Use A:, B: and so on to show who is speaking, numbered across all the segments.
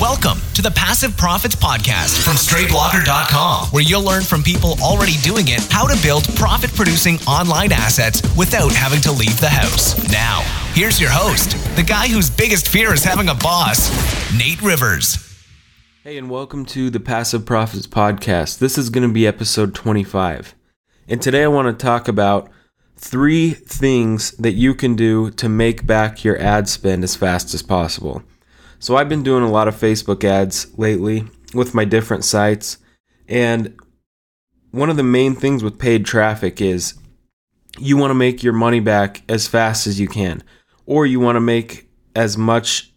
A: Welcome to the Passive Profits Podcast from StrayBlogger.com, where you'll learn from people already doing it how to build profit producing online assets without having to leave the house. Now, here's your host, the guy whose biggest fear is having a boss, Nate Rivers.
B: Hey, and welcome to the Passive Profits Podcast. This is going to be episode 25. And today I want to talk about three things that you can do to make back your ad spend as fast as possible. So I've been doing a lot of Facebook ads lately with my different sites. And one of the main things with paid traffic is you want to make your money back as fast as you can, or you want to make as much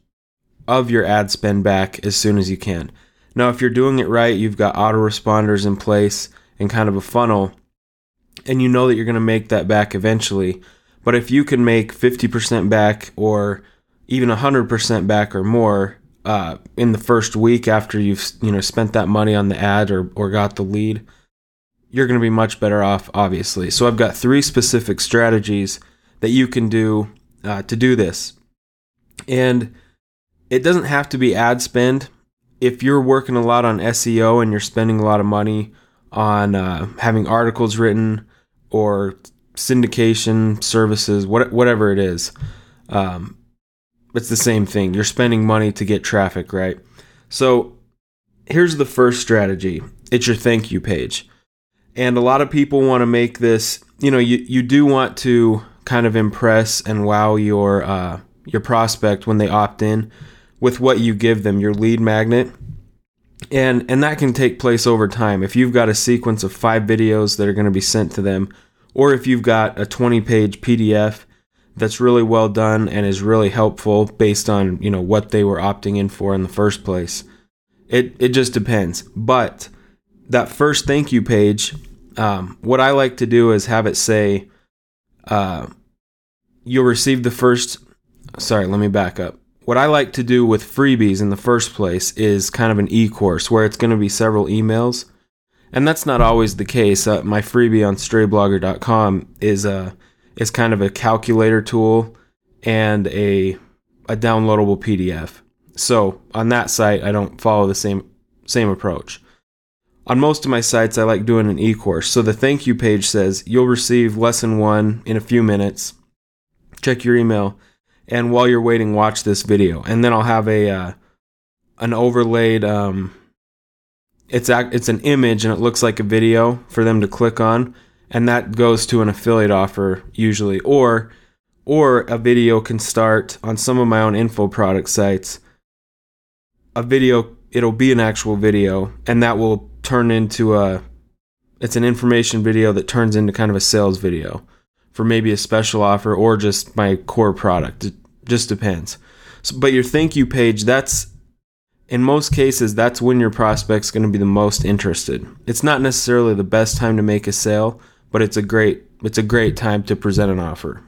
B: of your ad spend back as soon as you can. Now, if you're doing it right, you've got autoresponders in place and kind of a funnel, and you know that you're going to make that back eventually. But if you can make 50% back or even 100% back or more uh, in the first week after you've you know spent that money on the ad or, or got the lead you're going to be much better off obviously. So i've got three specific strategies that you can do uh, to do this. And it doesn't have to be ad spend. If you're working a lot on seo and you're spending a lot of money on uh, having articles written or syndication services what, whatever it is um, it's the same thing. You're spending money to get traffic, right? So here's the first strategy it's your thank you page. And a lot of people want to make this, you know, you, you do want to kind of impress and wow your uh, your prospect when they opt in with what you give them, your lead magnet. And and that can take place over time. If you've got a sequence of 5 videos that are going to be sent to them or if you've got a 20-page PDF that's really well done and is really helpful based on you know what they were opting in for in the first place. It it just depends. But that first thank you page, um, what I like to do is have it say, uh, "You'll receive the first." Sorry, let me back up. What I like to do with freebies in the first place is kind of an e-course where it's going to be several emails, and that's not always the case. Uh, my freebie on StrayBlogger.com is a uh, is kind of a calculator tool and a a downloadable PDF. So on that site, I don't follow the same same approach. On most of my sites, I like doing an e-course. So the thank you page says you'll receive lesson one in a few minutes. Check your email, and while you're waiting, watch this video. And then I'll have a uh, an overlaid. Um, it's it's an image and it looks like a video for them to click on and that goes to an affiliate offer usually. Or or a video can start on some of my own info product sites. A video it'll be an actual video and that will turn into a it's an information video that turns into kind of a sales video for maybe a special offer or just my core product. It just depends. So, but your thank you page that's in most cases that's when your prospect's going to be the most interested. It's not necessarily the best time to make a sale but it's a great it's a great time to present an offer.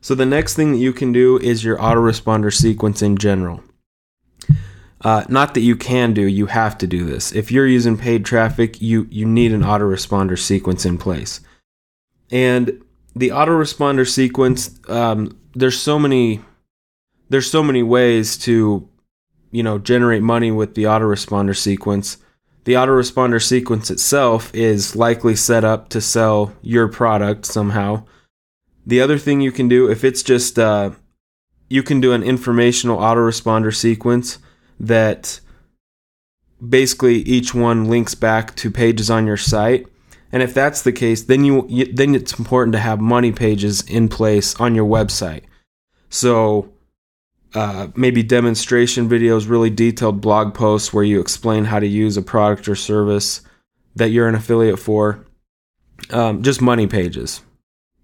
B: So the next thing that you can do is your autoresponder sequence in general. Uh, not that you can do, you have to do this. If you're using paid traffic, you you need an autoresponder sequence in place. And the autoresponder sequence, um, there's so many there's so many ways to you know generate money with the autoresponder sequence the autoresponder sequence itself is likely set up to sell your product somehow. The other thing you can do, if it's just, uh, you can do an informational autoresponder sequence that basically each one links back to pages on your site. And if that's the case, then you then it's important to have money pages in place on your website. So uh, maybe demonstration videos, really detailed blog posts where you explain how to use a product or service that you're an affiliate for. Um, just money pages.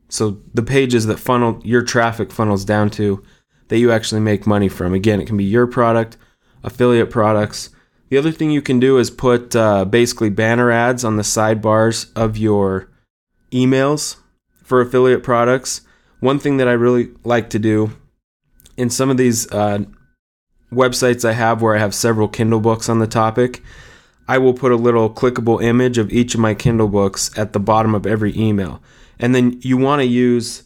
B: So the pages that funnel your traffic funnels down to that you actually make money from. Again, it can be your product, affiliate products. The other thing you can do is put uh, basically banner ads on the sidebars of your emails for affiliate products. One thing that I really like to do in some of these uh, websites I have where I have several Kindle books on the topic, I will put a little clickable image of each of my Kindle books at the bottom of every email. And then you want to use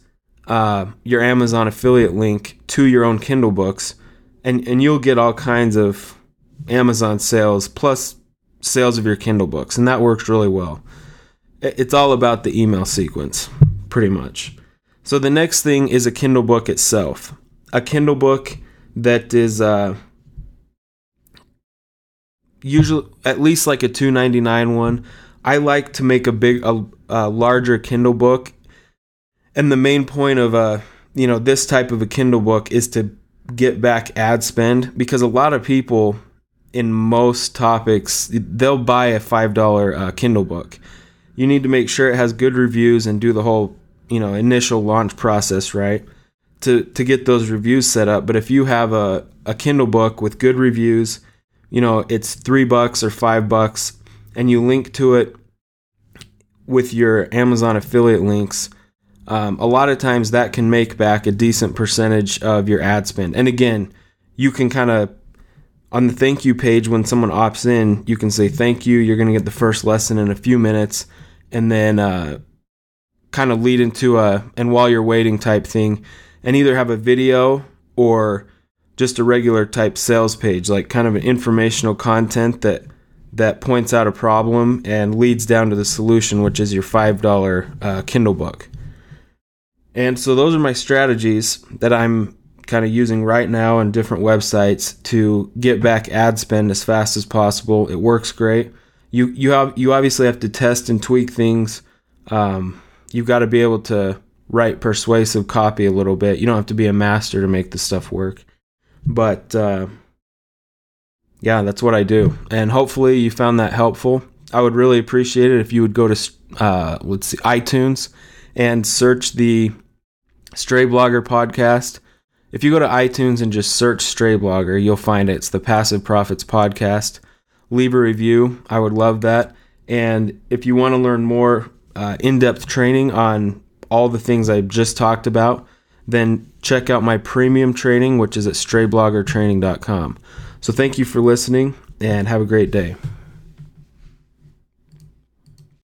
B: uh, your Amazon affiliate link to your own Kindle books, and, and you'll get all kinds of Amazon sales plus sales of your Kindle books, and that works really well. It's all about the email sequence, pretty much. So the next thing is a Kindle book itself. A Kindle book that is uh, usually at least like a 299 one. I like to make a big a, a larger Kindle book. And the main point of a you know this type of a Kindle book is to get back ad spend because a lot of people in most topics they'll buy a $5 uh, Kindle book. You need to make sure it has good reviews and do the whole, you know, initial launch process, right? To to get those reviews set up. But if you have a a Kindle book with good reviews, you know, it's 3 bucks or 5 bucks and you link to it with your Amazon affiliate links, um, a lot of times that can make back a decent percentage of your ad spend. And again, you can kind of on the thank you page when someone opts in, you can say thank you. You're going to get the first lesson in a few minutes, and then uh, kind of lead into a and while you're waiting type thing, and either have a video or just a regular type sales page, like kind of an informational content that that points out a problem and leads down to the solution, which is your five dollar uh, Kindle book. And so those are my strategies that I'm kind of using right now on different websites to get back ad spend as fast as possible. It works great. You you have you obviously have to test and tweak things. Um, you've got to be able to write persuasive copy a little bit. You don't have to be a master to make this stuff work. But uh, yeah, that's what I do. And hopefully you found that helpful. I would really appreciate it if you would go to uh, let's see iTunes and search the Stray Blogger podcast. If you go to iTunes and just search Stray Blogger, you'll find it. It's the Passive Profits podcast. Leave a review. I would love that. And if you want to learn more uh, in depth training on all the things I've just talked about, then check out my premium training, which is at straybloggertraining.com. So thank you for listening and have a great day.